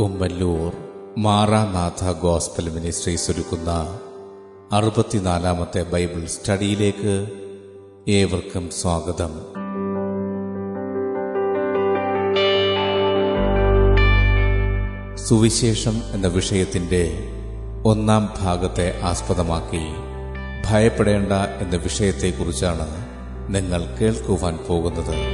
കുമ്പല്ലൂർ Maranatha gospel ministries ഒരുക്കുന്ന അറുപത്തിനാലാമത്തെ Bible സ്റ്റഡിയിലേക്ക് ഏവർക്കും സ്വാഗതം. സുവിശേഷം എന്ന വിഷയത്തിന്റെ ഒന്നാം ഭാഗത്തെ ആസ്പദമാക്കി ഭയപ്പെടേണ്ട എന്ന വിഷയത്തെക്കുറിച്ചാണ് നിങ്ങൾ കേൾക്കുവാൻ പോകുന്നത്.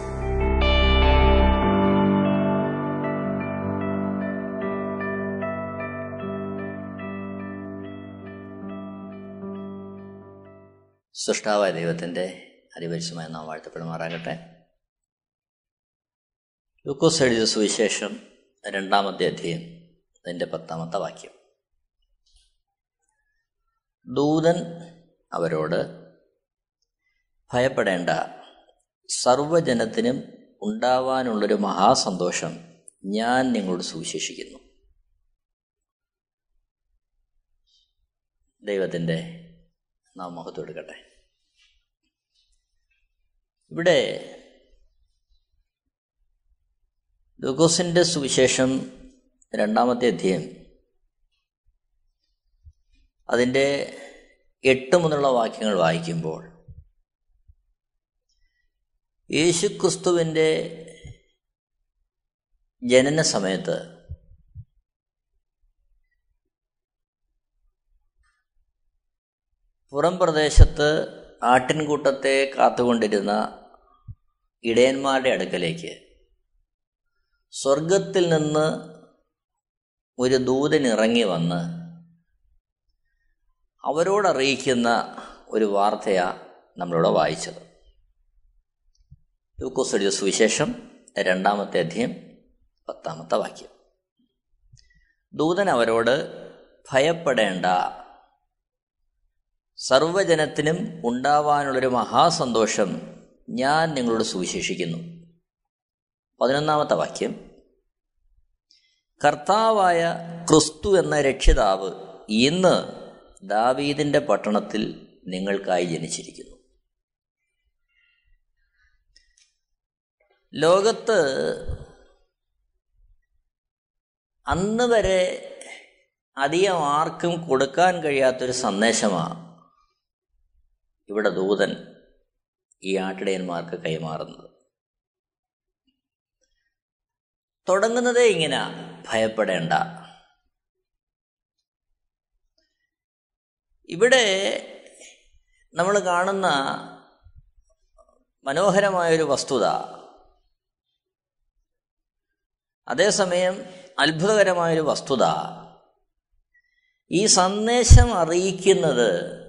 സൃഷ്ടാവായ ദൈവത്തിന്റെ അതിപരിശമായ നാം വാഴ്ത്തപ്പെടുമാറാകട്ടെ. ലൂക്കോസ് എഴുതിയ സുവിശേഷം രണ്ടാമത്തെ അധ്യയം അതിന്റെ പത്താമത്തെ വാക്യം. ദൂതൻ അവരോട് ഭയപ്പെടേണ്ട സർവജനത്തിനും ഉണ്ടാവാനുള്ളൊരു മഹാസന്തോഷം ഞാൻ നിങ്ങളോട് സുവിശേഷിക്കുന്നു. ദൈവത്തിന്റെ നാം മഹത്വം എടുക്കട്ടെ. ഇവിടെ ലൂക്കോസിന്റെ സുവിശേഷം രണ്ടാമത്തെ അധ്യയം. അതിന്റെ എട്ട് മുതലുള്ള വാക്യങ്ങൾ വായിക്കുമ്പോൾ യേശുക്രിസ്തുവിന്റെ ജനന സമയത്ത് പുറം പ്രദേശത്ത് ആട്ടിൻകൂട്ടത്തെ കാത്തുകൊണ്ടിരുന്ന ഇടയന്മാരുടെ അടുക്കലേക്ക്. സ്വർഗത്തിൽ നിന്ന് ഒരു ദൂതൻ ഇറങ്ങി വന്ന് അവരോടറിയിക്കുന്ന ഒരു വാർത്തയാണ് നമ്മളിവിടെ വായിച്ചത്. ലൂക്കോസ് സുവിശേഷം രണ്ടാമത്തെ അധ്യയം പത്താമത്തെ വാക്യം. ദൂതൻ അവരോട് ഭയപ്പെടേണ്ട. സർവജനത്തിനും ഉണ്ടാവാനുള്ളൊരു മഹാസന്തോഷം ഞാൻ നിങ്ങളോട് സുവിശേഷിക്കുന്നു. പതിനൊന്നാമത്തെ വാക്യം. കർത്താവായ ക്രിസ്തു എന്ന രക്ഷിതാവ് ഇന്ന് ദാവീദിന്റെ പട്ടണത്തിൽ നിങ്ങൾക്കായി ജനിച്ചിരിക്കുന്നു. ലോകത്ത് അന്ന് വരെ അധികം ആർക്കും കൊടുക്കാൻ കഴിയാത്തൊരു സന്ദേശമാണ് ഇവിടെ ദൂതൻ ഈ ആട്ടിടയന്മാർക്ക് കൈമാറുന്നത്. തുടങ്ങുന്നതേ ഇങ്ങനെ ഭയപ്പെടേണ്ട. ഇവിടെ നമ്മൾ കാണുന്ന മനോഹരമായൊരു വസ്തുത. അതേസമയം അത്ഭുതകരമായൊരു വസ്തുത. ഈ സന്ദേശം അറിയിക്കുന്നത്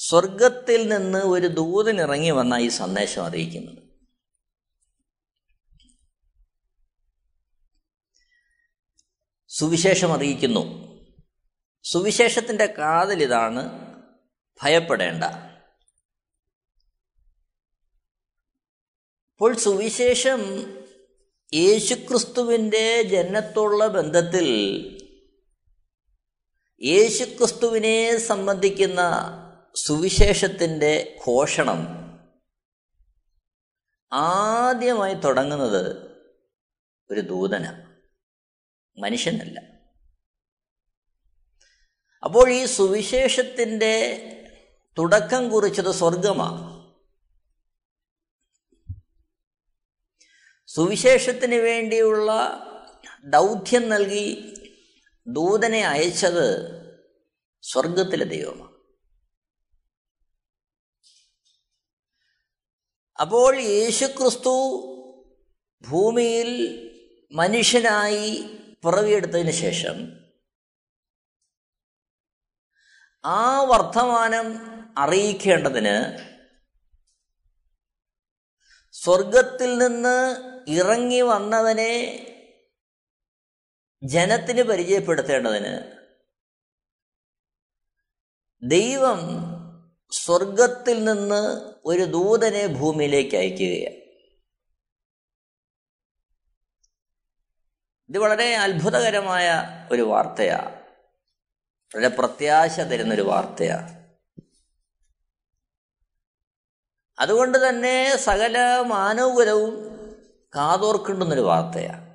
സ്വർഗത്തിൽ നിന്ന് ഒരു ദൂതനിറങ്ങി വന്ന ഈ സന്ദേശം അറിയിക്കുന്നത്. സുവിശേഷം അറിയിക്കുന്നു. സുവിശേഷത്തിന്റെ കാതൽ ഇതാണ് ഭയപ്പെടേണ്ട. അപ്പോൾ സുവിശേഷം യേശുക്രിസ്തുവിന്റെ ജനത്തുള്ള ബന്ധത്തിൽ യേശുക്രിസ്തുവിനെ സംബന്ധിക്കുന്ന സുവിശേഷത്തിന്റെ ഘോഷണം ആദ്യമായി തുടങ്ങുന്നത് ഒരു ദൂതന മനുഷ്യനല്ല. അപ്പോൾ ഈ സുവിശേഷത്തിന്റെ തുടക്കം കുറിച്ചത് സ്വർഗമാണ് സുവിശേഷത്തിന് വേണ്ടിയുള്ള ദൗത്യം നൽകി ദൂതനെ അയച്ചത് സ്വർഗത്തിലെ ദൈവമാണ് അപ്പോൾ യേശുക്രിസ്തു ഭൂമിയിൽ മനുഷ്യനായി പിറവിയെടുത്തതിന് ശേഷം ആ വർത്തമാനം അറിയിക്കേണ്ടതിന് സ്വർഗത്തിൽ നിന്ന് ഇറങ്ങി വന്നവനെ ജനത്തിന് പരിചയപ്പെടുത്തേണ്ടതിന് ദൈവം സ്വർഗത്തിൽ നിന്ന് ഒരു ദൂതനെ ഭൂമിയിലേക്ക് അയക്കുകയാണ്. ഇത് വളരെ അത്ഭുതകരമായ ഒരു വാർത്തയാണ്. വളരെ പ്രത്യാശ തരുന്നൊരു വാർത്തയാണ്. അതുകൊണ്ട് തന്നെ സകല മാനവകുലവും കാതോർക്കുന്നൊരു വാർത്തയാണ്.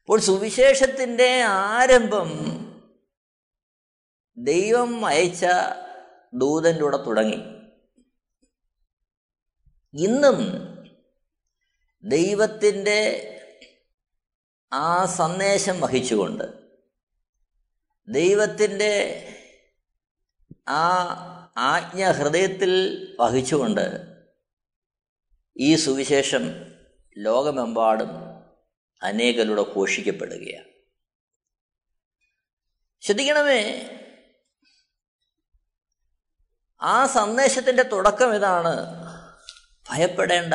അപ്പോൾ സുവിശേഷത്തിന്റെ ആരംഭം ദൈവം അയച്ച ദൂതന്റെ കൂടെ തുടങ്ങി. ഇന്നും ദൈവത്തിന്റെ ആ സന്ദേശം വഹിച്ചുകൊണ്ട് ദൈവത്തിന്റെ ആ ആജ്ഞ ഹൃദയത്തിൽ വഹിച്ചുകൊണ്ട് ഈ സുവിശേഷം ലോകമെമ്പാടും അനേകരുടെ ഘോഷിക്കപ്പെടുകയാണ്. ശ്രദ്ധിക്കണമേ ആ സന്ദേശത്തിന്റെ തുടക്കം ഇതാണ്. ഭയപ്പെടേണ്ട.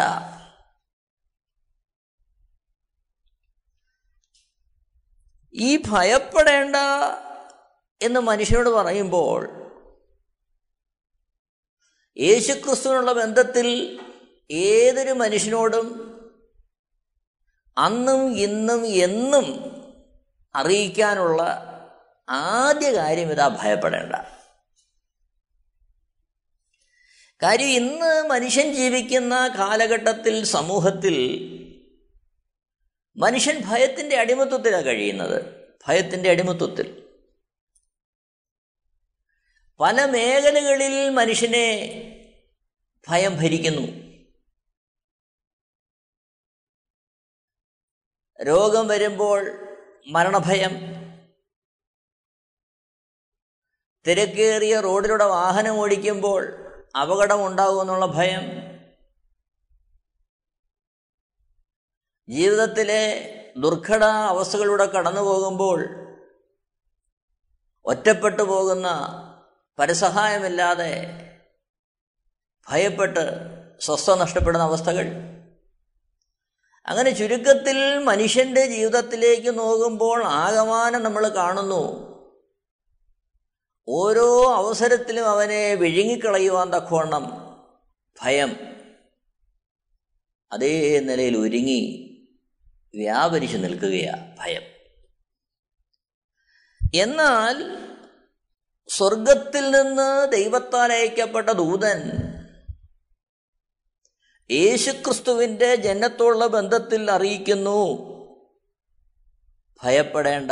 ഈ ഭയപ്പെടേണ്ട എന്ന് മനുഷ്യനോട് പറയുമ്പോൾ യേശുക്രിസ്തുവിനുള്ള ബന്ധത്തിൽ ഏതൊരു മനുഷ്യനോടും അന്നും ഇന്നും എന്നും അറിയിക്കാനുള്ള ആദ്യ കാര്യം ഇതാ ഭയപ്പെടേണ്ട. കാര്യം ഇന്ന് മനുഷ്യൻ ജീവിക്കുന്ന കാലഘട്ടത്തിൽ സമൂഹത്തിൽ മനുഷ്യൻ ഭയത്തിന്റെ അടിമത്വത്തിലാണ് കഴിയുന്നത്. ഭയത്തിന്റെ അടിമത്വത്തിൽ. പല മേഖലകളിൽ മനുഷ്യനെ ഭയം ഭരിക്കുന്നു. രോഗം വരുമ്പോൾ മരണഭയം. തിരക്കേറിയ റോഡിലൂടെ വാഹനം ഓടിക്കുമ്പോൾ അപകടം ഉണ്ടാകുമെന്നുള്ള ഭയം. ജീവിതത്തിലെ ദുർഘട അവസ്ഥകളിലൂടെ കടന്നു പോകുമ്പോൾ ഒറ്റപ്പെട്ടു പോകുന്ന പരസഹായമില്ലാതെ ഭയപ്പെട്ട് സ്വസ്ഥ നഷ്ടപ്പെടുന്ന അവസ്ഥകൾ. അങ്ങനെ ചുരുക്കത്തിൽ മനുഷ്യന്റെ ജീവിതത്തിലേക്ക് നോക്കുമ്പോൾ ആകമാനം നമ്മൾ കാണുന്നു. ഓരോ അവസരത്തിലും അവനെ വിഴുങ്ങിക്കളയുവാൻ തക്കവണ്ണം ഭയം. അതേ നിലയിൽ ഒരുങ്ങി വ്യാപരിച്ചു നിൽക്കുകയാണ് ഭയം. എന്നാൽ സ്വർഗത്തിൽ നിന്ന് ദൈവത്താൽ അയക്കപ്പെട്ട ദൂതൻ യേശുക്രിസ്തുവിന്റെ ജനത്തോടുള്ള ബന്ധത്തിൽ അറിയിക്കുന്നു. ഭയപ്പെടേണ്ട.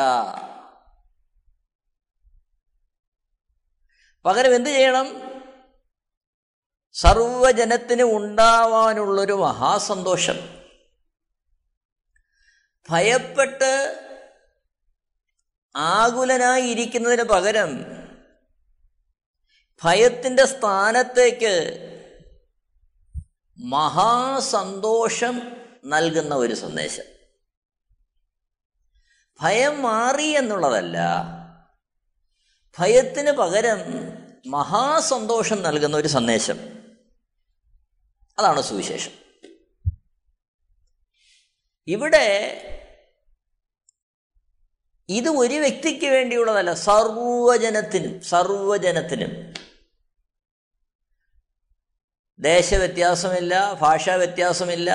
പകരം എന്ത് ചെയ്യണം? സർവജനത്തിന് ഉണ്ടാവാനുള്ളൊരു മഹാസന്തോഷം. ഭയപ്പെട്ട് ആകുലനായി ഇരിക്കുന്നതിന് പകരം ഭയത്തിന്റെ സ്ഥാനത്തേക്ക് മഹാസന്തോഷം നൽകുന്ന ഒരു സന്ദേശം. ഭയം മാറി എന്നുള്ളതല്ല ഭയത്തിന് പകരം മഹാസന്തോഷം നൽകുന്ന ഒരു സന്ദേശം. അതാണ് സുവിശേഷം. ഇവിടെ ഇത് ഒരു വ്യക്തിക്ക് വേണ്ടിയുള്ളതല്ല സർവജനത്തിനും സർവജനത്തിനും ദേശവ്യത്യാസമില്ല ഭാഷാ വ്യത്യാസമില്ല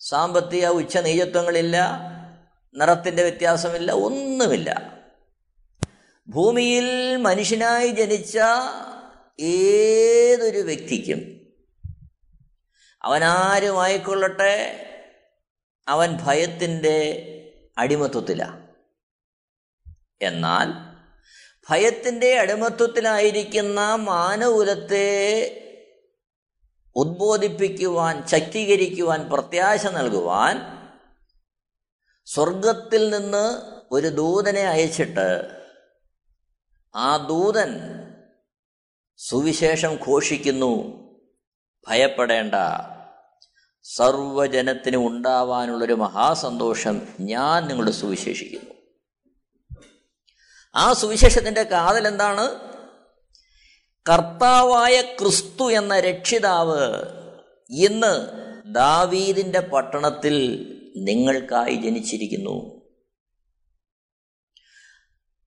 സാമ്പത്തിക ഉച്ച നീചത്വങ്ങളില്ല നിറത്തിന്റെ വ്യത്യാസമില്ല ഒന്നുമില്ല. ഭൂമിയിൽ മനുഷ്യനായി ജനിച്ച ഏതൊരു വ്യക്തിക്കും അവനാരുമായിക്കൊള്ളട്ടെ അവൻ ഭയത്തിന്റെ അടിമത്വത്തിലാണ് എന്നാൽ ഭയത്തിന്റെ അടിമത്വത്തിലായിരിക്കുന്ന മാനകുലത്തെ ഉദ്ബോധിപ്പിക്കുവാൻ ശക്തീകരിക്കുവാൻ പ്രത്യാശ നൽകുവാൻ സ്വർഗത്തിൽ നിന്ന് ഒരു ദൂതനെ അയച്ചിട്ട് ആ ദൂതൻ സുവിശേഷം ഘോഷിക്കുന്നു ഭയപ്പെടേണ്ട. സർവജനത്തിന് ഉണ്ടാവാനുള്ളൊരു മഹാസന്തോഷം ഞാൻ നിങ്ങളുടെ സുവിശേഷിക്കുന്നു. ആ സുവിശേഷത്തിന്റെ കാതൽ എന്താണ്? കർത്താവായ ക്രിസ്തു എന്ന രക്ഷിതാവ് ഇന്ന് ദാവീദിന്റെ പട്ടണത്തിൽ നിങ്ങൾക്കായി ജനിച്ചിരിക്കുന്നു.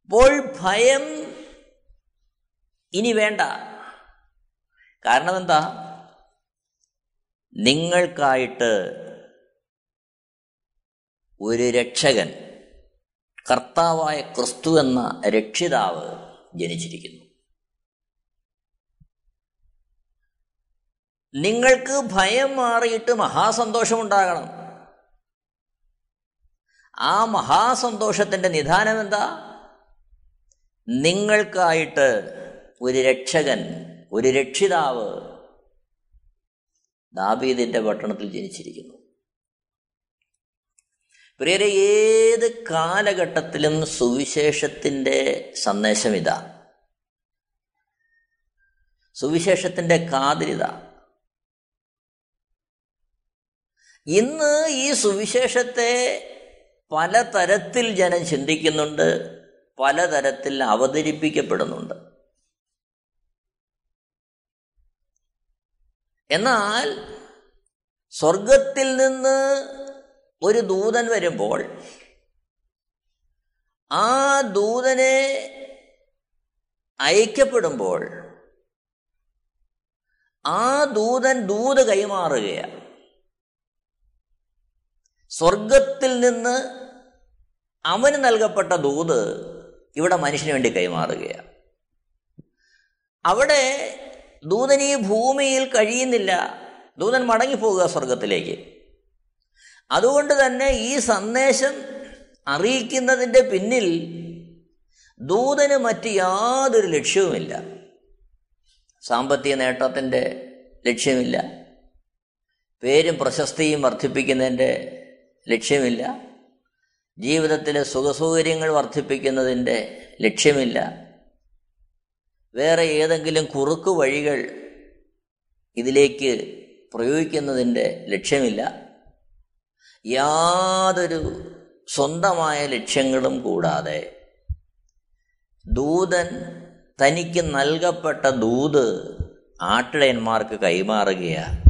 അപ്പോൾ ഭയം ഇനി വേണ്ട. കാരണം എന്താ? നിങ്ങൾക്കായിട്ട് ഒരു രക്ഷകൻ കർത്താവായ ക്രിസ്തു എന്ന രക്ഷിതാവ് ജനിച്ചിരിക്കുന്നു. നിങ്ങൾക്ക് ഭയം മാറിയിട്ട് മഹാസന്തോഷമുണ്ടാകണം. ആ മഹാസന്തോഷത്തിന്റെ നിധാനം എന്താ? നിങ്ങൾക്കായിട്ട് ഒരു രക്ഷകൻ ഒരു രക്ഷിതാവ് ദാബീദിന്റെ പട്ടണത്തിൽ ജനിച്ചിരിക്കുന്നു. പ്രിയരെ ഏത് കാലഘട്ടത്തിലും സുവിശേഷത്തിന്റെ സന്ദേശം ഇതാ. സുവിശേഷത്തിന്റെ കാതിരിത ഇന്ന് ഈ സുവിശേഷത്തെ പലതരത്തിൽ ജനം ചിന്തിക്കുന്നുണ്ട് പലതരത്തിൽ അവതരിപ്പിക്കപ്പെടുന്നുണ്ട്. എന്നാൽ സ്വർഗത്തിൽ നിന്ന് ഒരു ദൂതൻ വരുമ്പോൾ ആ ദൂതനെ അയക്കപ്പെടുമ്പോൾ ആ ദൂതൻ ദൂത് കൈമാറുകയാണ്. സ്വർഗത്തിൽ നിന്ന് അവന് നൽകപ്പെട്ട ദൂത് ഇവിടെ മനുഷ്യന് വേണ്ടി കൈമാറുകയാണ്. അവിടെ ദൂതൻ ഈ ഭൂമിയിൽ കഴിയുന്നില്ല. ദൂതൻ മടങ്ങിപ്പോകുക സ്വർഗത്തിലേക്ക് അതുകൊണ്ട് തന്നെ ഈ സന്ദേശം അറിയിക്കുന്നതിന്റെ പിന്നിൽ ദൂതന് മറ്റ് യാതൊരു ലക്ഷ്യവുമില്ല. സാമ്പത്തിക നേട്ടത്തിന്റെ ലക്ഷ്യമില്ല. പേരും പ്രശസ്തിയും വർദ്ധിപ്പിക്കുന്നതിന്റെ ലക്ഷ്യമില്ല. ജീവിതത്തിലെ സുഖസൗകര്യങ്ങൾ വർദ്ധിപ്പിക്കുന്നതിന്റെ ലക്ഷ്യമില്ല. വേറെ ഏതെങ്കിലും കുറുക്കു വഴികൾ ഇതിലേക്ക് പ്രയോഗിക്കുന്നതിന്റെ ലക്ഷ്യമില്ല. യാതൊരു സ്വന്തമായ ലക്ഷ്യങ്ങളും കൂടാതെ ദൂതൻ തനിക്ക് നൽകപ്പെട്ട ദൂത് ആട്ടിടയന്മാർക്ക് കൈമാറുകയാണ്.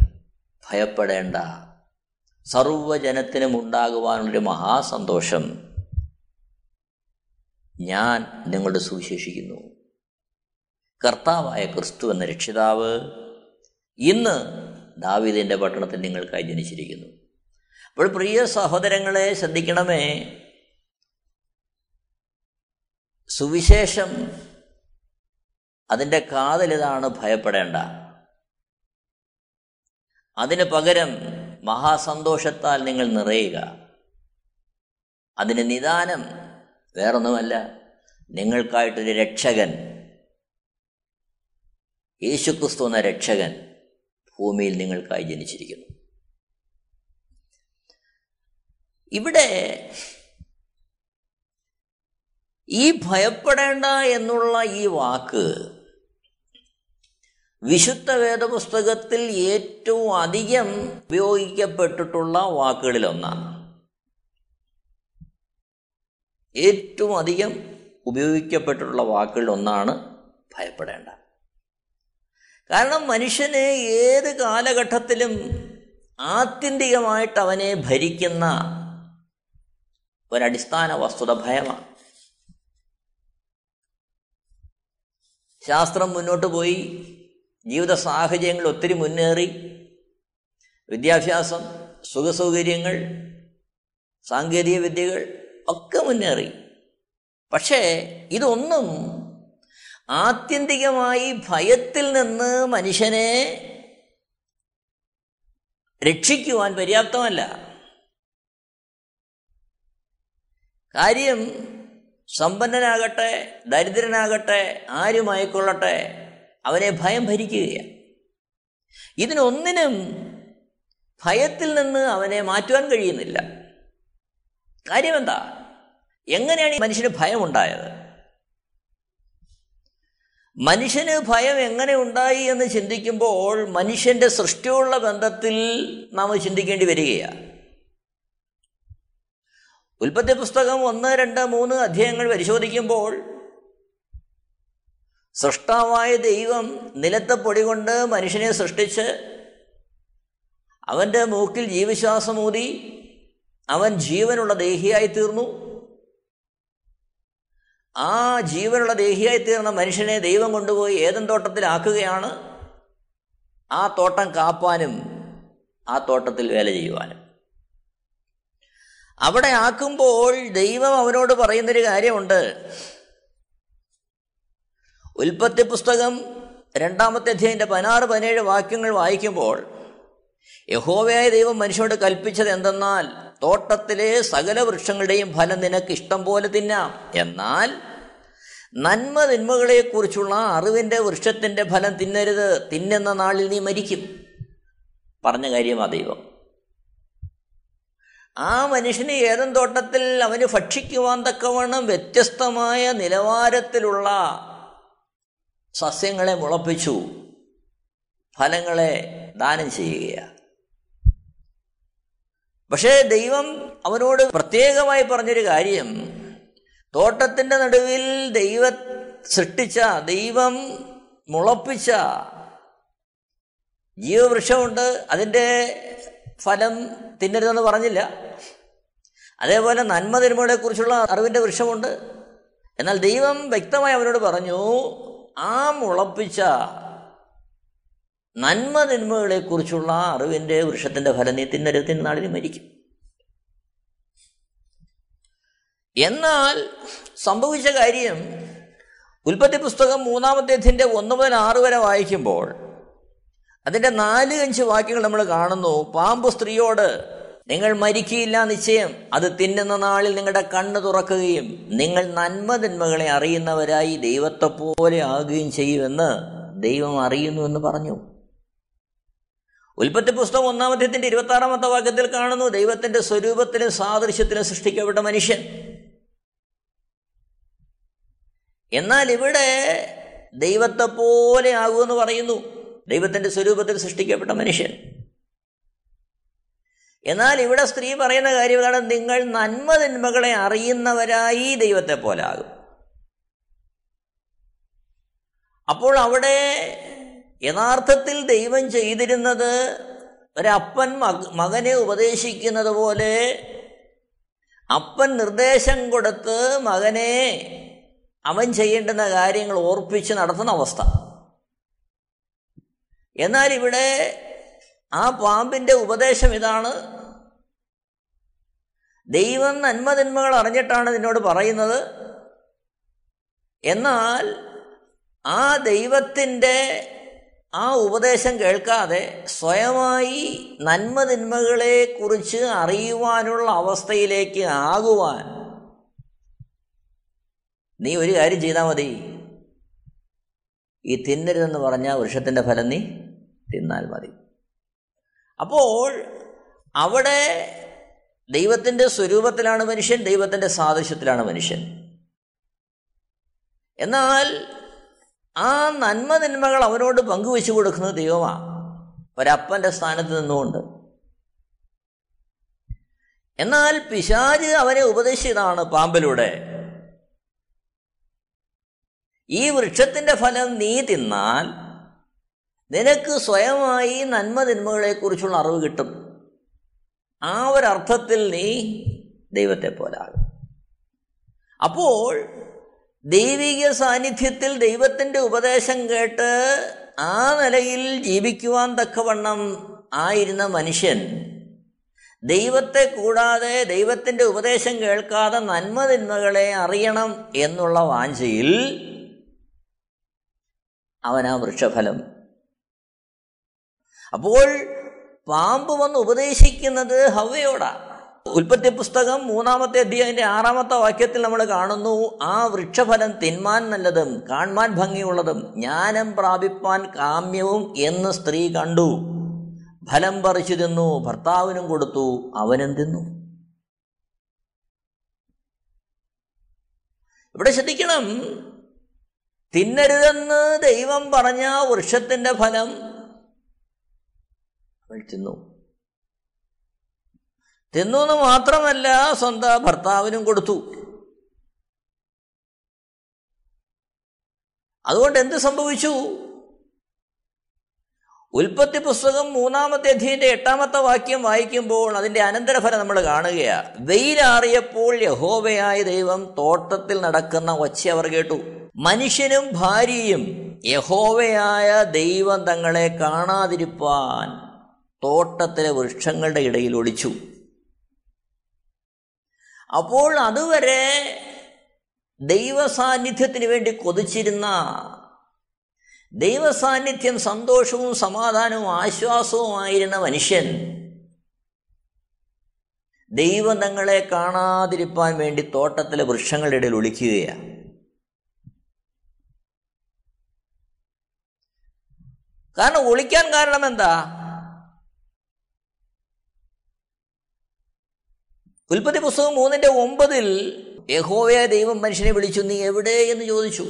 ഭയപ്പെടേണ്ട. സർവജനത്തിനും ഉണ്ടാകുവാനുള്ളൊരു മഹാസന്തോഷം ഞാൻ നിങ്ങളുടെ സുവിശേഷിക്കുന്നു. കർത്താവായ ക്രിസ്തു എന്ന രക്ഷിതാവ് ഇന്ന് ദാവിദിന്റെ പട്ടണത്തിൽ നിങ്ങൾക്കായി ജനിച്ചിരിക്കുന്നു. അപ്പോൾ പ്രിയ സഹോദരങ്ങളെ ശ്രദ്ധിക്കണമേ സുവിശേഷം അതിന്റെ കാതലിതാണ് ഭയപ്പെടേണ്ട. അതിന് പകരം മഹാസന്തോഷത്താൽ നിങ്ങൾ നിറയുക. അതിന് നിദാനം വേറൊന്നുമല്ല നിങ്ങൾക്കായിട്ടൊരു രക്ഷകൻ യേശുക്രിസ്തു എന്ന രക്ഷകൻ ഭൂമിയിൽ നിങ്ങൾക്കായി ജനിച്ചിരിക്കുന്നു. ഇവിടെ ഈ ഭയപ്പെടേണ്ട എന്നുള്ള ഈ വാക്ക് വിശുദ്ധ വേദപുസ്തകത്തിൽ ഏറ്റവും അധികം ഉപയോഗിക്കപ്പെട്ടിട്ടുള്ള വാക്കുകളിലൊന്നാണ്. ഏറ്റവും അധികം ഉപയോഗിക്കപ്പെട്ടിട്ടുള്ള വാക്കുകളിൽ ഒന്നാണ് ഭയപ്പെടേണ്ട. കാരണം മനുഷ്യന് ഏത് കാലഘട്ടത്തിലും ആത്യന്തികമായിട്ട് അവനെ ഭരിക്കുന്ന ഒരടിസ്ഥാന വസ്തുത ഭയമാണ്. ശാസ്ത്രം മുന്നോട്ട് പോയി ജീവിത സാഹചര്യങ്ങൾ ഒത്തിരി മുന്നേറി. വിദ്യാഭ്യാസം സുഖസൗകര്യങ്ങൾ സാങ്കേതിക വിദ്യകൾ ഒക്കെ മുന്നേറി. പക്ഷേ ഇതൊന്നും ആത്യന്തികമായി ഭയത്തിൽ നിന്ന് മനുഷ്യനെ രക്ഷിക്കുവാൻ പര്യാപ്തമല്ല. കാര്യം സമ്പന്നനാകട്ടെ ദരിദ്രനാകട്ടെ ആരുമായിക്കൊള്ളട്ടെ അവനെ ഭയം ഭരിക്കുകയാണ്. ഇതിനൊന്നിനും ഭയത്തിൽ നിന്ന് അവനെ മാറ്റുവാൻ കഴിയുന്നില്ല. കാര്യമെന്താ? എങ്ങനെയാണ് ഈ മനുഷ്യന് ഭയമുണ്ടായത്? മനുഷ്യന് ഭയം എങ്ങനെ ഉണ്ടായി എന്ന് ചിന്തിക്കുമ്പോൾ മനുഷ്യന്റെ സൃഷ്ടിയുള്ള ബന്ധത്തിൽ നാം ചിന്തിക്കേണ്ടി വരികയാണ്. ഉൽപ്പത്തി പുസ്തകം ഒന്ന് രണ്ട് മൂന്ന് അധ്യായങ്ങൾ പരിശോധിക്കുമ്പോൾ സൃഷ്ടാവായ ദൈവം നിലത്തെ പൊടി കൊണ്ട് മനുഷ്യനെ സൃഷ്ടിച്ച് അവന്റെ മൂക്കിൽ ജീവശ്വാസമൂതി അവൻ ജീവനുള്ള ദേഹിയായി തീർന്നു. ആ ജീവനുള്ള ദേഹിയായി തീർന്ന മനുഷ്യനെ ദൈവം കൊണ്ടുപോയി ഏതൻ തോട്ടത്തിലാക്കുകയാണ് ആ തോട്ടം കാപ്പാനും ആ തോട്ടത്തിൽ വേല ചെയ്യുവാനും. അവിടെ ആക്കുമ്പോൾ ദൈവം അവനോട് പറയുന്നൊരു കാര്യമുണ്ട്. ഉൽപ്പത്തി പുസ്തകം രണ്ടാമത്തെ അധ്യായന്റെ പതിനാറ് പതിനേഴ് വാക്യങ്ങൾ വായിക്കുമ്പോൾ യഹോവയായ ദൈവം മനുഷ്യനോട് കൽപ്പിച്ചത് എന്തെന്നാൽ തോട്ടത്തിലെ സകല വൃക്ഷങ്ങളുടെയും ഫലം നിനക്ക് ഇഷ്ടം പോലെ തിന്നാം. എന്നാൽ നന്മ തിന്മകളെക്കുറിച്ചുള്ള അറിവിന്റെ വൃക്ഷത്തിന്റെ ഫലം തിന്നരുത്. തിന്നുന്ന നാളിൽ നീ മരിക്കും. പറഞ്ഞ കാര്യമാ ദൈവം. ആ മനുഷ്യന് ഏതും തോട്ടത്തിൽ അവന് ഭക്ഷിക്കുവാൻ തക്കവണ്ണം വ്യത്യസ്തമായ നിലവാരത്തിലുള്ള സസ്യങ്ങളെ മുളപ്പിച്ചു. ഫലങ്ങളെ ദാനം ചെയ്യുകയാണ് പക്ഷേ ദൈവം അവനോട് പ്രത്യേകമായി പറഞ്ഞൊരു കാര്യം. തോട്ടത്തിന്റെ നടുവിൽ ദൈവ സൃഷ്ടിച്ച ദൈവം മുളപ്പിച്ച ജീവവൃക്ഷമുണ്ട്. അതിന്റെ ഫലം തിന്നരുതെന്ന് പറഞ്ഞില്ല. അതേപോലെ നന്മ തിന്മകളെക്കുറിച്ചുള്ള അറിവിന്റെ വൃക്ഷമുണ്ട്. എന്നാൽ ദൈവം വ്യക്തമായി അവനോട് പറഞ്ഞു ആ മുളപ്പിച്ച നന്മ തിന്മകളെക്കുറിച്ചുള്ള അറിവിന്റെ വൃക്ഷത്തിന്റെ ഫലം നീ തിന്നരുത് തിന്നാളിന് മരിക്കും എന്നാൽ സംഭവിച്ച കാര്യം ഉൽപ്പത്തി പുസ്തകം മൂന്നാമത്തെ അധ്യന്റെ ഒന്ന് മുതൽ ആറ് വരെ വായിക്കുമ്പോൾ അതിന്റെ നാല് അഞ്ച് വാക്യങ്ങൾ നമ്മൾ കാണുന്നു. പാമ്പ് സ്ത്രീയോട് നിങ്ങൾ മരിക്കുകയില്ല നിശ്ചയം. അത് തിന്നുന്ന നാളിൽ നിങ്ങളുടെ കണ്ണ് തുറക്കുകയും നിങ്ങൾ നന്മ തിന്മകളെ അറിയുന്നവരായി ദൈവത്തെ പോലെ ആകുകയും ചെയ്യുമെന്ന് ദൈവം അറിയുന്നുവെന്ന് പറഞ്ഞു. ഉൽപ്പത്തി പുസ്തകം ഒന്നാമധ്യത്തിന്റെ ഇരുപത്തി ആറാമത്തെ വാക്യത്തിൽ കാണുന്നു ദൈവത്തിന്റെ സ്വരൂപത്തിലും സാദൃശ്യത്തിലും സൃഷ്ടിക്കപ്പെട്ട മനുഷ്യൻ. എന്നാൽ ഇവിടെ ദൈവത്തെ പോലെ ആകുമെന്ന് പറയുന്നു ദൈവത്തിന്റെ സ്വരൂപത്തിൽ സൃഷ്ടിക്കപ്പെട്ട മനുഷ്യൻ. എന്നാൽ ഇവിടെ സ്ത്രീ പറയുന്ന കാര്യമാണ് നിങ്ങൾ നന്മ തിന്മകളെ അറിയുന്നവരായി ദൈവത്തെ പോലെ ആകും. അപ്പോൾ അവിടെ യഥാർത്ഥത്തിൽ ദൈവം ചെയ്തിരുന്നത് ഒരപ്പൻ മകനെ ഉപദേശിക്കുന്നത് പോലെ അപ്പൻ നിർദ്ദേശം കൊടുത്ത് മകനെ അവൻ ചെയ്യേണ്ടുന്ന കാര്യങ്ങൾ ഓർപ്പിച്ച് നടത്തുന്ന അവസ്ഥ. എന്നാൽ ഇവിടെ ആ പാമ്പിന്റെ ഉപദേശം ഇതാണ്. ദൈവം നന്മതിന്മകൾ അറിഞ്ഞിട്ടാണ് നിന്നോട് പറയുന്നത്. എന്നാൽ ആ ദൈവത്തിന്റെ ആ ഉപദേശം കേൾക്കാതെ സ്വയമായി നന്മതിന്മകളെ കുറിച്ച് അറിയുവാനുള്ള അവസ്ഥയിലേക്ക് ആകുവാൻ നീ ഒരു കാര്യം ചെയ്താൽ മതി. ഈ തിന്നരുതെന്ന് പറഞ്ഞ വൃക്ഷത്തിന്റെ ഫലം നീ തിന്നാൽ മതി. അപ്പോൾ അവിടെ ദൈവത്തിന്റെ സ്വരൂപത്തിലാണ് മനുഷ്യൻ ദൈവത്തിന്റെ സാദൃശ്യത്തിലാണ് മനുഷ്യൻ. എന്നാൽ ആ നന്മ നന്മകൾ അവനോട് പങ്കുവെച്ചു കൊടുക്കുന്നത് ദൈവമാണ്. ഒരപ്പന്റെ സ്ഥാനത്ത് നിന്നുകൊണ്ട്. എന്നാൽ പിശാജ് അവനെ ഉപദേശിച്ചതാണ് പാമ്പിലൂടെ. ഈ വൃക്ഷത്തിന്റെ ഫലം നീ തിന്നാൽ നിനക്ക് സ്വയമായി നന്മ തിന്മകളെക്കുറിച്ചുള്ള അറിവ് കിട്ടും. ആ ഒരർത്ഥത്തിൽ നീ ദൈവത്തെ പോലാകും അപ്പോൾ ദൈവിക സാന്നിധ്യത്തിൽ ദൈവത്തിന്റെ ഉപദേശം കേട്ട് ആ നിലയിൽ ജീവിക്കുവാൻ തക്കവണ്ണം ആയിരുന്ന മനുഷ്യൻ ദൈവത്തെ കൂടാതെ ദൈവത്തിന്റെ ഉപദേശം കേൾക്കാതെ നന്മതിന്മകളെ അറിയണം എന്നുള്ള വാഞ്ചയിൽ അവനാ വൃക്ഷഫലം. അപ്പോൾ പാമ്പ് വന്ന് ഉപദേശിക്കുന്നത് ഹവയോടാ ഉൽപ്പത്തി പുസ്തകം മൂന്നാമത്തെ അധ്യായന്റെ ആറാമത്തെ വാക്യത്തിൽ നമ്മൾ കാണുന്നു ആ വൃക്ഷഫലം തിന്മാൻ നല്ലതും കാൺമാൻ ഭംഗിയുള്ളതും ജ്ഞാനം പ്രാപിപ്പാൻ കാമ്യവും എന്ന് സ്ത്രീ കണ്ടു. ഫലം പറിച്ചു തിന്നു ഭർത്താവിനും കൊടുത്തു അവനും തിന്നു. ഇവിടെ ശ്രദ്ധിക്കണം തിന്നരുതെന്ന് ദൈവം പറഞ്ഞ വൃക്ഷത്തിന്റെ ഫലം അവൾ തിന്നു. തിന്നു എന്ന് മാത്രമല്ല സ്വന്തം ഭർത്താവിനും കൊടുത്തു. അതുകൊണ്ട് എന്ത് സംഭവിച്ചു? ഉൽപ്പത്തി പുസ്തകം മൂന്നാമത്തെ അധ്യയന്റെ എട്ടാമത്തെ വാക്യം വായിക്കുമ്പോൾ അതിന്റെ അനന്തരഫലം നമ്മൾ കാണുകയാണ് വെയിലാറിയപ്പോൾ യഹോവയായ ദൈവം തോട്ടത്തിൽ നടക്കുന്ന ഒച്ച അവർ കേട്ടു. മനുഷ്യനും ഭാര്യയും യഹോവയായ ദൈവം തങ്ങളെ കാണാതിരിപ്പാൻ തോട്ടത്തിലെ വൃക്ഷങ്ങളുടെ ഇടയിൽ ഒളിച്ചു. അപ്പോൾ അതുവരെ ദൈവസാന്നിധ്യത്തിന് വേണ്ടി കൊതിച്ചിരുന്ന ദൈവസാന്നിധ്യം സന്തോഷവും സമാധാനവും ആശ്വാസവുമായിരുന്ന മനുഷ്യൻ ദൈവം തങ്ങളെ കാണാതിരിപ്പാൻ വേണ്ടി തോട്ടത്തിലെ വൃക്ഷങ്ങളുടെ ഇടയിൽ ഒളിക്കുകയാണ്. കാരണം ഒളിക്കാൻ കാരണം എന്താ? ഉൽപ്പത്തി പുസ്തകം മൂന്നിന്റെ ഒമ്പതിൽ യഹോവയ ദൈവം മനുഷ്യനെ വിളിച്ചു നീ എവിടെ? എന്ന് ചോദിച്ചു.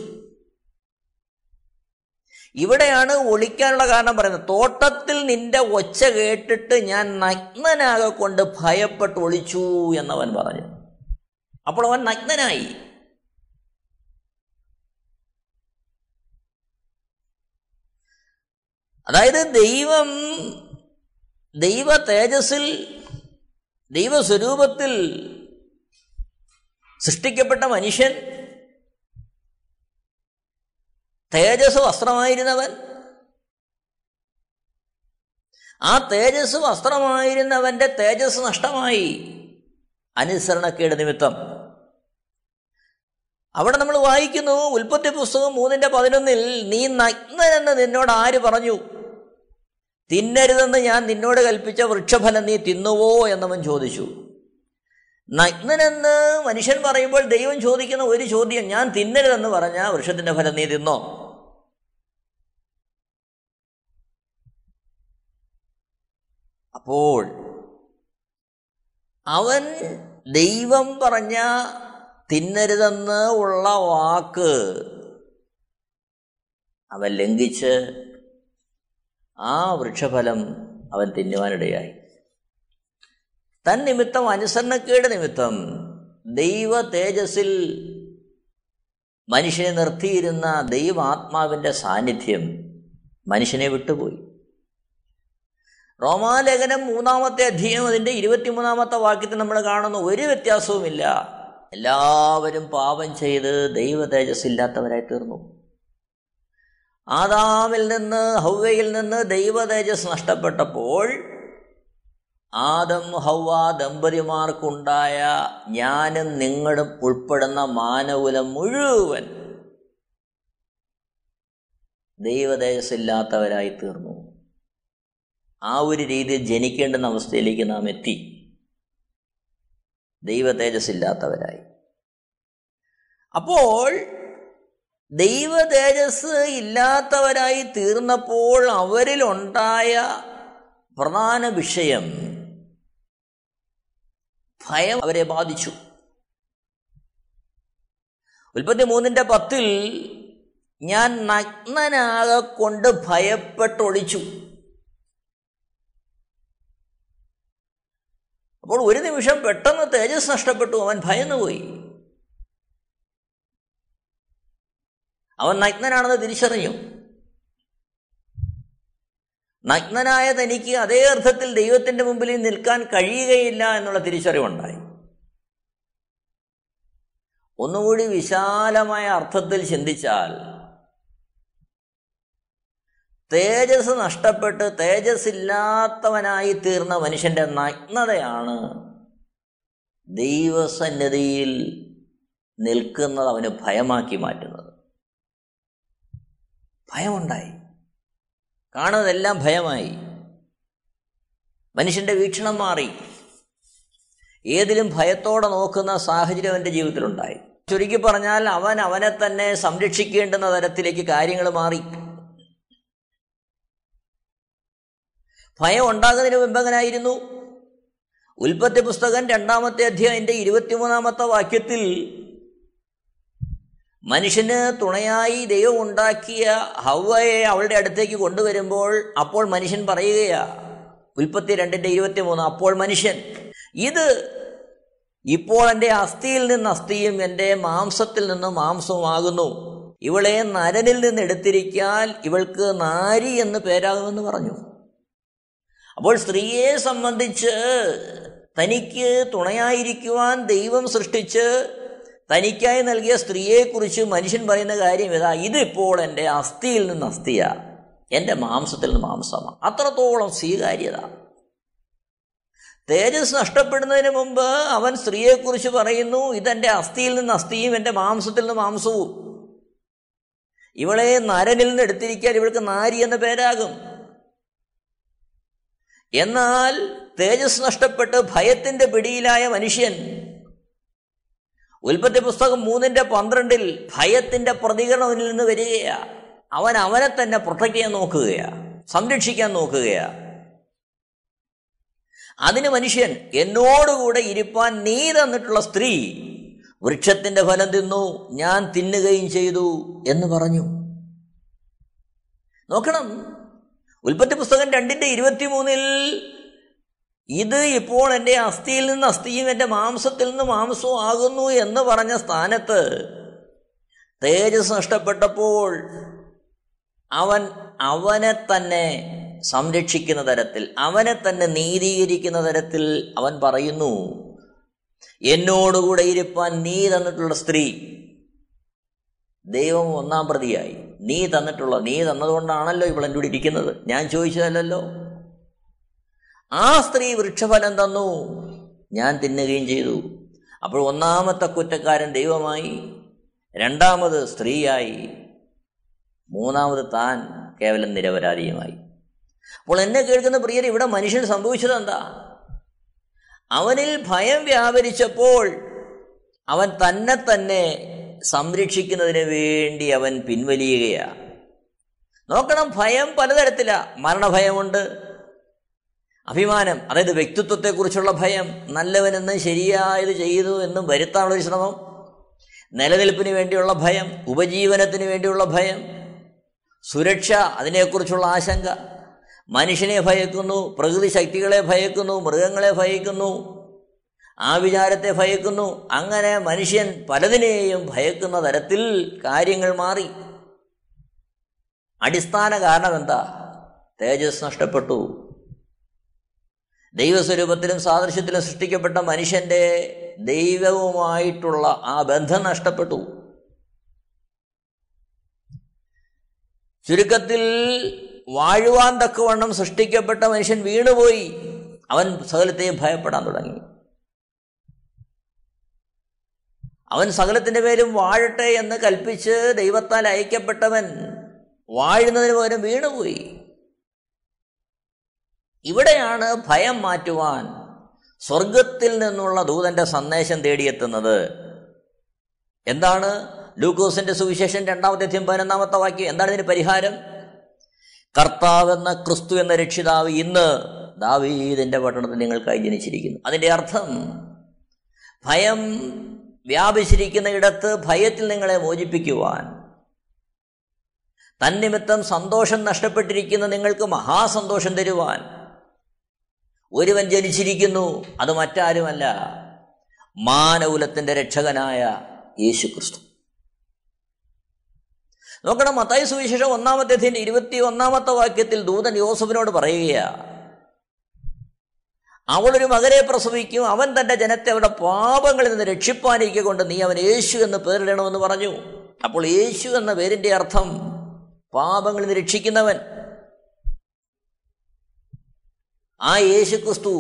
ഇവിടെയാണ് ഒളിക്കാനുള്ള കാരണം പറയുന്നത്. തോട്ടത്തിൽ നിന്റെ ഒച്ച കേട്ടിട്ട് ഞാൻ നഗ്നനാകെ കൊണ്ട് ഭയപ്പെട്ട് ഒളിച്ചു എന്നവൻ പറഞ്ഞു. അപ്പോൾ അവൻ നഗ്നനായി. അതായത് ദൈവം ദൈവ തേജസ്സിൽ ദൈവസ്വരൂപത്തിൽ സൃഷ്ടിക്കപ്പെട്ട മനുഷ്യൻ തേജസ് വസ്ത്രമായിരുന്നവൻ. ആ തേജസ് വസ്ത്രമായിരുന്നവന്റെ തേജസ് നഷ്ടമായി അനുസരണക്കേട് നിമിത്തം. അവിടെ നമ്മൾ വായിക്കുന്നു ഉൽപ്പത്തി പുസ്തകം മൂന്നിന്റെ പതിനൊന്നിൽ നീ നഗ്നനെന്ന് നിന്നോട് ആര് പറഞ്ഞു? തിന്നരുതെന്ന് ഞാൻ നിന്നോട് കൽപ്പിച്ച വൃക്ഷഫലം നീ തിന്നുവോ എന്നവൻ ചോദിച്ചു. നഗ്നനെന്ന് മനുഷ്യൻ പറയുമ്പോൾ ദൈവം ചോദിക്കുന്ന ഒരു ചോദ്യം ഞാൻ തിന്നരുതെന്ന് പറഞ്ഞ വൃക്ഷത്തിന്റെ ഫലം നീ തിന്നോ? അപ്പോൾ അവൻ ദൈവം പറഞ്ഞ തിന്നരുതെന്ന് ഉള്ള വാക്ക് അവൻ ലംഘിച്ച് ആ വൃക്ഷഫലം അവൻ തിന്നുവാനിടയായി. തൻ നിമിത്തം അനുസരണക്കേട് നിമിത്തം ദൈവ തേജസ്സിൽ മനുഷ്യനെ നിർത്തിയിരുന്ന ദൈവാത്മാവിന്റെ സാന്നിധ്യം മനുഷ്യനെ വിട്ടുപോയി. റോമാലേഖനം മൂന്നാമത്തെ അധ്യയം അതിന്റെ ഇരുപത്തിമൂന്നാമത്തെ വാക്യത്തിൽ നമ്മൾ കാണുന്ന ഒരു വ്യത്യാസവുമില്ല. എല്ലാവരും പാപം ചെയ്ത് ദൈവ തേജസ് ഇല്ലാത്തവരായി തീർന്നു. ആദാമിൽ നിന്ന് ഹൗവയിൽ നിന്ന് ദൈവതേജസ് നഷ്ടപ്പെട്ടപ്പോൾ ആദം ഹൗവ ദമ്പതിമാർക്കുണ്ടായ ഞാനും നിങ്ങളും ഉൾപ്പെടുന്ന മാനകുലം മുഴുവൻ ദൈവതേജസ്സില്ലാത്തവരായി തീർന്നു. ആ ഒരു രീതിയിൽ ജനിക്കേണ്ടുന്ന അവസ്ഥയിലേക്ക് നാം എത്തി. ദൈവ തേജസ്സില്ലാത്തവരായി അപ്പോൾ ദൈവ തേജസ് ഇല്ലാത്തവരായി തീർന്നപ്പോൾ അവരിലുണ്ടായ പ്രധാന വിഷയം ഭയം അവരെ ബാധിച്ചു. ഉൽപ്പത്തി മൂന്നിന്റെ പത്തിൽ ഞാൻ നഗ്നനാകെ കൊണ്ട് ഭയപ്പെട്ടൊളിച്ചു. അപ്പോൾ ഒരു നിമിഷം പെട്ടെന്ന് തേജസ് നഷ്ടപ്പെട്ടു അവൻ ഭയന്നുപോയി. അവൻ നഗ്നനാണെന്ന് തിരിച്ചറിഞ്ഞു. നഗ്നനായ തനിക്ക് അതേ അർത്ഥത്തിൽ ദൈവത്തിന്റെ മുമ്പിൽ നിൽക്കാൻ കഴിയുകയില്ല എന്നുള്ള തിരിച്ചറിവുണ്ടായി. ഒന്നുകൂടി വിശാലമായ അർത്ഥത്തിൽ ചിന്തിച്ചാൽ തേജസ് നഷ്ടപ്പെട്ട് തേജസ് ഇല്ലാത്തവനായി തീർന്ന മനുഷ്യന്റെ നഗ്നതയാണ് ദൈവസന്നിധിയിൽ നിൽക്കുന്നത് അവന് ഭയമാക്കി മാറ്റുന്നത്. ഭയമുണ്ടായി. കാണുന്നതെല്ലാം ഭയമായി. മനുഷ്യന്റെ വീക്ഷണം മാറി. ഏതിലും ഭയത്തോടെ നോക്കുന്ന സാഹചര്യം അവന്റെ ജീവിതത്തിലുണ്ടായി. ചുരുക്കി പറഞ്ഞാൽ അവൻ അവനെ തന്നെ സംരക്ഷിക്കേണ്ടുന്ന തരത്തിലേക്ക് കാര്യങ്ങൾ മാറി. ഭയം ഉണ്ടാകുന്നതിന് മുമ്പങ്ങനായിരുന്നു ഉൽപ്പത്തി പുസ്തകം രണ്ടാമത്തെ അധ്യായന്റെ ഇരുപത്തിമൂന്നാമത്തെ വാക്യത്തിൽ മനുഷ്യന് തുണയായി ദൈവം ഉണ്ടാക്കിയ ഹവയെ അവളുടെ അടുത്തേക്ക് കൊണ്ടുവരുമ്പോൾ അപ്പോൾ മനുഷ്യൻ പറയുകയാ ഉൽപ്പത്തി രണ്ടിന്റെ ഇരുപത്തി മൂന്ന് അപ്പോൾ മനുഷ്യൻ ഇത് ഇപ്പോൾ എന്റെ അസ്ഥിയിൽ നിന്ന് അസ്ഥിയും എന്റെ മാംസത്തിൽ നിന്ന് മാംസവുമാകുന്നു. ഇവളെ നരനിൽ നിന്ന് എടുത്തിരിക്കാൻ ഇവൾക്ക് നാരി എന്ന് പേരാകുമെന്ന് പറഞ്ഞു. അപ്പോൾ സ്ത്രീയെ സംബന്ധിച്ച് തനിക്ക് തുണയായിരിക്കുവാൻ ദൈവം സൃഷ്ടിച്ച് തനിക്കായി നൽകിയ സ്ത്രീയെക്കുറിച്ച് മനുഷ്യൻ പറയുന്ന കാര്യം ഇതാ ഇതിപ്പോൾ എന്റെ അസ്ഥിയിൽ നിന്ന് അസ്ഥിയ. എന്റെ മാംസത്തിൽ നിന്ന് മാംസമാണ് അത്രത്തോളം സ്വീകാര്യത. തേജസ് നഷ്ടപ്പെടുന്നതിന് മുമ്പ് അവൻ സ്ത്രീയെക്കുറിച്ച് പറയുന്നു ഇതെന്റെ അസ്ഥിയിൽ നിന്ന് അസ്ഥിയും എന്റെ മാംസത്തിൽ നിന്ന് മാംസവും. ഇവളെ നരനിൽ നിന്ന് എടുത്തിരിക്കാൻ ഇവൾക്ക് നാരി എന്ന പേരാകും. എന്നാൽ തേജസ് നഷ്ടപ്പെട്ട് ഭയത്തിന്റെ പിടിയിലായ മനുഷ്യൻ ഉൽപ്പത്തി പുസ്തകം മൂന്നിന്റെ പന്ത്രണ്ടിൽ ഭയത്തിന്റെ പ്രതികരണം അവനിൽ നിന്ന് വരികയാ. അവൻ അവനെ തന്നെ പ്രൊട്ടക്ട് ചെയ്യാൻ നോക്കുകയാ. സംരക്ഷിക്കാൻ നോക്കുകയാ. അതിന് മനുഷ്യൻ എന്നോടുകൂടെ ഇരിപ്പാൻ നീ തന്നിട്ടുള്ള സ്ത്രീ വൃക്ഷത്തിന്റെ ഫലം തിന്നു ഞാൻ തിന്നുകയും ചെയ്തു എന്ന് പറഞ്ഞു. നോക്കണം. ഉൽപ്പത്തി പുസ്തകം രണ്ടിന്റെ ഇരുപത്തിമൂന്നിൽ ഇത് ഇപ്പോൾ എന്റെ അസ്ഥിയിൽ നിന്ന് അസ്ഥിയും എന്റെ മാംസത്തിൽ നിന്ന് മാംസവും ആകുന്നു എന്ന് പറഞ്ഞ സ്ഥാനത്ത് തേജസ് നഷ്ടപ്പെട്ടപ്പോൾ അവൻ അവനെ തന്നെ സംരക്ഷിക്കുന്ന തരത്തിൽ അവനെ തന്നെ നീതീകരിക്കുന്ന തരത്തിൽ അവൻ പറയുന്നു എന്നോടുകൂടെ ഇരുപ്പാൻ നീ തന്നിട്ടുള്ള സ്ത്രീ ദൈവം ഒന്നാം പ്രതിയായി. നീ തന്നിട്ടുള്ള നീ തന്നതുകൊണ്ടാണല്ലോ ഇവൾ എന്റെ കൂടെ ഇരിക്കുന്നത്. ഞാൻ ചോദിച്ചതല്ലല്ലോ. ആ സ്ത്രീ വൃക്ഷഫലം തന്നു. ഞാൻ തിന്നുകയും ചെയ്തു. അപ്പോൾ ഒന്നാമത്തെ കുറ്റക്കാരൻ ദൈവമായി രണ്ടാമത് സ്ത്രീയായി മൂന്നാമത് താൻ കേവലം നിരപരാധിയുമായി. അപ്പോൾ എന്നെ കേൾക്കുന്ന പ്രിയർ ഇവിടെ മനുഷ്യൻ സംഭവിച്ചത് എന്താ? അവനിൽ ഭയം വ്യാപരിച്ചപ്പോൾ അവൻ തന്നെ തന്നെ സംരക്ഷിക്കുന്നതിന് വേണ്ടി അവൻ പിൻവലിയുകയാണ് നോക്കണം ഭയം പലതരത്തില. മരണഭയമുണ്ട് അഭിമാനം അതായത് വ്യക്തിത്വത്തെക്കുറിച്ചുള്ള ഭയം നല്ലവനെന്ന് ശരിയായത് ചെയ്തു എന്നും വരുത്താനുള്ളൊരു ശ്രമം നിലനിൽപ്പിന് വേണ്ടിയുള്ള ഭയം ഉപജീവനത്തിന് വേണ്ടിയുള്ള ഭയം സുരക്ഷ അതിനെക്കുറിച്ചുള്ള ആശങ്ക മനുഷ്യനെ ഭയക്കുന്നു പ്രകൃതി ശക്തികളെ ഭയക്കുന്നു മൃഗങ്ങളെ ഭയക്കുന്നു ആ വിചാരത്തെ ഭയക്കുന്നു അങ്ങനെ മനുഷ്യൻ പലതിനെയും ഭയക്കുന്ന തരത്തിൽ കാര്യങ്ങൾ മാറി. അടിസ്ഥാന കാരണം എന്താ? തേജസ് നഷ്ടപ്പെട്ടു. ദൈവസ്വരൂപത്തിലും സാദൃശ്യത്തിലും സൃഷ്ടിക്കപ്പെട്ട മനുഷ്യന്റെ ദൈവവുമായിട്ടുള്ള ആ ബന്ധം നഷ്ടപ്പെട്ടു. ചുരുക്കത്തിൽ വാഴുവാൻ തക്കവണ്ണം സൃഷ്ടിക്കപ്പെട്ട മനുഷ്യൻ വീണുപോയി. അവൻ സകലത്തെയും ഭയപ്പെടാൻ തുടങ്ങി. അവൻ സകലത്തിന്റെ പേരും വാഴട്ടെ എന്ന് കൽപ്പിച്ച് ദൈവത്താൽ അയക്കപ്പെട്ടവൻ വാഴുന്നതിന് പകരം വീണുപോയി. ഇവിടെയാണ് ഭയം മാറ്റുവാൻ സ്വർഗത്തിൽ നിന്നുള്ള ദൂതന്റെ സന്ദേശം തേടിയെത്തുന്നത്. എന്താണ്? ലൂക്കോസിന്റെ സുവിശേഷം രണ്ടാമത്തെ അധ്യയം പതിനൊന്നാമത്തെ വാക്യം. എന്താണ് ഇതിന് പരിഹാരം? കർത്താവ് എന്ന ക്രിസ്തു എന്ന രക്ഷിതാവ് ഇന്ന് ദാവീദിന്റെ പട്ടണത്തിൽ നിങ്ങൾക്കായി ജനിച്ചിരിക്കുന്നു. അതിന്റെ അർത്ഥം ഭയം വ്യാപിച്ചിരിക്കുന്ന ഇടത്ത് ഭയത്തിൽ നിങ്ങളെ മോചിപ്പിക്കുവാൻ തന്നിമിത്തം സന്തോഷം നഷ്ടപ്പെട്ടിരിക്കുന്ന നിങ്ങൾക്ക് മഹാസന്തോഷം തരുവാൻ ഒരുവൻ ജനിച്ചിരിക്കുന്നു അത് മറ്റാരുമല്ല മാനകുലത്തിന്റെ രക്ഷകനായ യേശു ക്രിസ്തു നോക്കണം മത്തായി സുവിശേഷം ഒന്നാമത്തെ അധ്യയന്റെ ഇരുപത്തി ഒന്നാമത്തെ വാക്യത്തിൽ ദൂതൻ യോസഫിനോട് പറയുകയാ അവളൊരു മകനെ പ്രസവിക്കും അവൻ തന്റെ ജനത്തെ അവരുടെ പാപങ്ങളിൽ നിന്ന് രക്ഷിപ്പാനിരിക്കെ കൊണ്ട് നീ അവൻ യേശു എന്ന് പേരിടണമെന്ന് പറഞ്ഞു. അപ്പോൾ യേശു എന്ന പേരിന്റെ അർത്ഥം പാപങ്ങളിൽ നിന്ന് രക്ഷിക്കുന്നവൻ. ആ യേശുക്രിസ്തു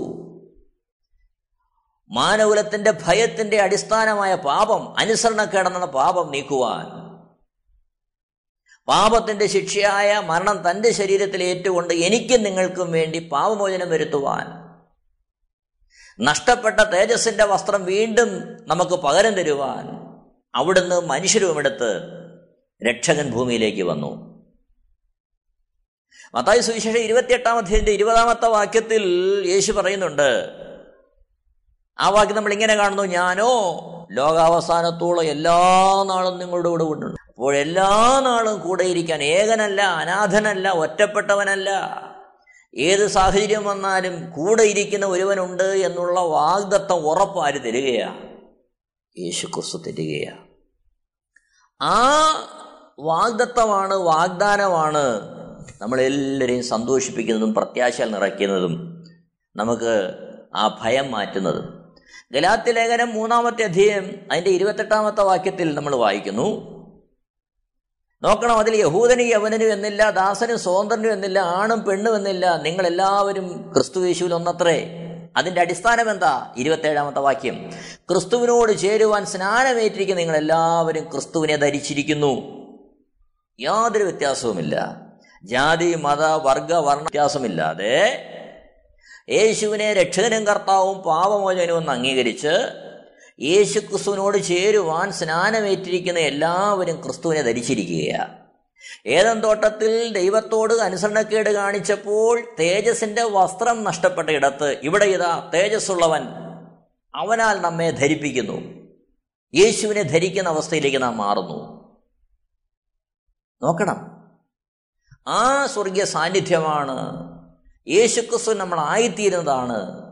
മാനകുലത്തിന്റെ ഭയത്തിന്റെ അടിസ്ഥാനമായ പാപം അനുസരണക്കേടെന്ന പാപം നീക്കുവാൻ പാപത്തിന്റെ ശിക്ഷയായ മരണം തന്റെ ശരീരത്തിൽ ഏറ്റുകൊണ്ട് എനിക്കും നിങ്ങൾക്കും വേണ്ടി പാപമോചനം വരുത്തുവാൻ നഷ്ടപ്പെട്ട തേജസ്സിന്റെ വസ്ത്രം വീണ്ടും നമുക്ക് പകരം തരുവാൻ അവിടുന്ന് മനുഷ്യരുമെടുത്ത് രക്ഷകൻ ഭൂമിയിലേക്ക് വന്നു. മത്തായി സുവിശേഷം ഇരുപത്തിയെട്ടാം അധ്യായത്തിന്റെ ഇരുപതാമത്തെ വാക്യത്തിൽ യേശു പറയുന്നുണ്ട് ആ വാക്യം നമ്മൾ ഇങ്ങനെ കാണുന്നു ഞാനോ ലോകാവസാനത്തോളം എല്ലാ നാളും നിങ്ങളുടെ കൂടെ കൊണ്ടുണ്ട് അപ്പോൾ എല്ലാ നാളും കൂടെ ഇരിക്കാൻ ഏകനല്ല അനാഥനല്ല ഒറ്റപ്പെട്ടവനല്ല. ഏത് സാഹചര്യം വന്നാലും കൂടെ ഇരിക്കുന്ന ഒരുവനുണ്ട് എന്നുള്ള വാഗ്ദത്തം ഉറപ്പാര് തരികയാ. യേശു ക്രിസ്തു തരികയാ. ആ വാഗ്ദത്തമാണ് വാഗ്ദാനമാണ് നമ്മളെല്ലാവരെയും സന്തോഷിപ്പിക്കുന്നതും പ്രത്യാശ നിറയ്ക്കുന്നതും നമുക്ക് ആ ഭയം മാറ്റുന്നതും. ഗലാത്തി ലേഖനം മൂന്നാമത്തെ അധ്യയം അതിന്റെ ഇരുപത്തെട്ടാമത്തെ വാക്യത്തിൽ നമ്മൾ വായിക്കുന്നു. നോക്കണം അതിൽ യഹൂദനും യവനനും എന്നില്ല ദാസനും സ്വതന്ത്രനും എന്നില്ല ആണും പെണ്ണും എന്നില്ല നിങ്ങളെല്ലാവരും ക്രിസ്തു യേശുവിൽ ഒന്നത്രേ. അതിന്റെ അടിസ്ഥാനം എന്താ? ഇരുപത്തേഴാമത്തെ വാക്യം. ക്രിസ്തുവിനോട് ചേരുവാൻ സ്നാനമേറ്റിരിക്കുന്ന നിങ്ങൾ എല്ലാവരും ക്രിസ്തുവിനെ ധരിച്ചിരിക്കുന്നു. യാതൊരു വ്യത്യാസവുമില്ല. ജാതി മത വർഗ വർണ വ്യത്യാസമില്ലാതെ യേശുവിനെ രക്ഷകനും കർത്താവും പാപമോചനവും അംഗീകരിച്ച് യേശു ക്രിസ്തുവിനോട് ചേരുവാൻ സ്നാനമേറ്റിരിക്കുന്ന എല്ലാവരും ക്രിസ്തുവിനെ ധരിച്ചിരിക്കുകയാണ്. ഏതം തോട്ടത്തിൽ ദൈവത്തോട് അനുസരണക്കേട് കാണിച്ചപ്പോൾ തേജസിന്റെ വസ്ത്രം നഷ്ടപ്പെട്ട ഇടത്ത് ഇവിടെ ഇതാ തേജസ്സുള്ളവൻ അവനാൽ നമ്മെ ധരിപ്പിക്കുന്നു. യേശുവിനെ ധരിക്കുന്ന അവസ്ഥയിലേക്ക് നാം മാറുന്നു. നോക്കണം. ആ സ്വർഗീയ സാന്നിധ്യമാണ്. യേശുക്രിസ്തു നമ്മൾ ആയിത്തീരുന്നതാണ്.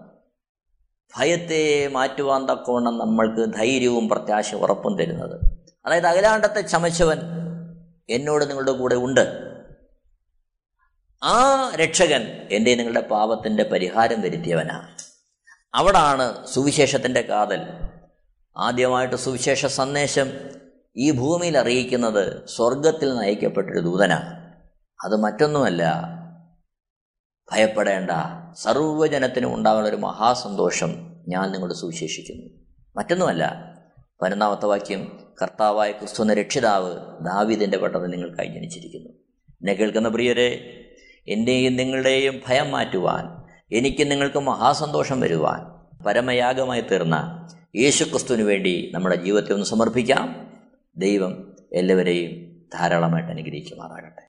ഭയത്തെ മാറ്റുവാൻ തക്കവണ്ണം നമ്മൾക്ക് ധൈര്യവും പ്രത്യാശ ഉറപ്പും തരുന്നത്. അതായത് അകലാണ്ടത്തെ ചമച്ചവൻ എന്നോട് നിങ്ങളുടെ കൂടെ ഉണ്ട്. ആ രക്ഷകൻ എന്റെ നിങ്ങളുടെ പാപത്തിന്റെ പരിഹാരം വരുത്തിയവനാണ് അവിടാണ് സുവിശേഷത്തിന്റെ കാതൽ. ആദ്യമായിട്ട് സുവിശേഷ സന്ദേശം ഈ ഭൂമിയിൽ അറിയിക്കുന്നത് സ്വർഗത്തിൽ നയിക്കപ്പെട്ടൊരു ദൂതനാണ്. അത് മറ്റൊന്നുമല്ല. ഭയപ്പെടേണ്ട. സർവജനത്തിനും ഉണ്ടാകുന്ന ഒരു മഹാസന്തോഷം ഞാൻ നിങ്ങളോട് സുവിശേഷിക്കുന്നു. മറ്റൊന്നുമല്ല. പതിനൊന്നാമത്തെ വാക്യം കർത്താവായ ക്രിസ്തു രക്ഷിതാവ് ദാവീദിന്റെ പട്ടത്തിൽ നിങ്ങൾക്കായി ജനിച്ചിരിക്കുന്നു എന്നെ കേൾക്കുന്ന പ്രിയരെ എന്റെയും നിങ്ങളുടെയും ഭയം മാറ്റുവാൻ എനിക്ക് നിങ്ങൾക്ക് മഹാസന്തോഷം വരുവാൻ പരമയാഗമായി തീർന്ന യേശു ക്രിസ്തുവിന് വേണ്ടി നമ്മുടെ ജീവിതത്തെ ഒന്ന് സമർപ്പിക്കാം. ദൈവം എല്ലാവരെയും ധാരാളമായിട്ട് അനുഗ്രഹിക്കുമാറാകട്ടെ.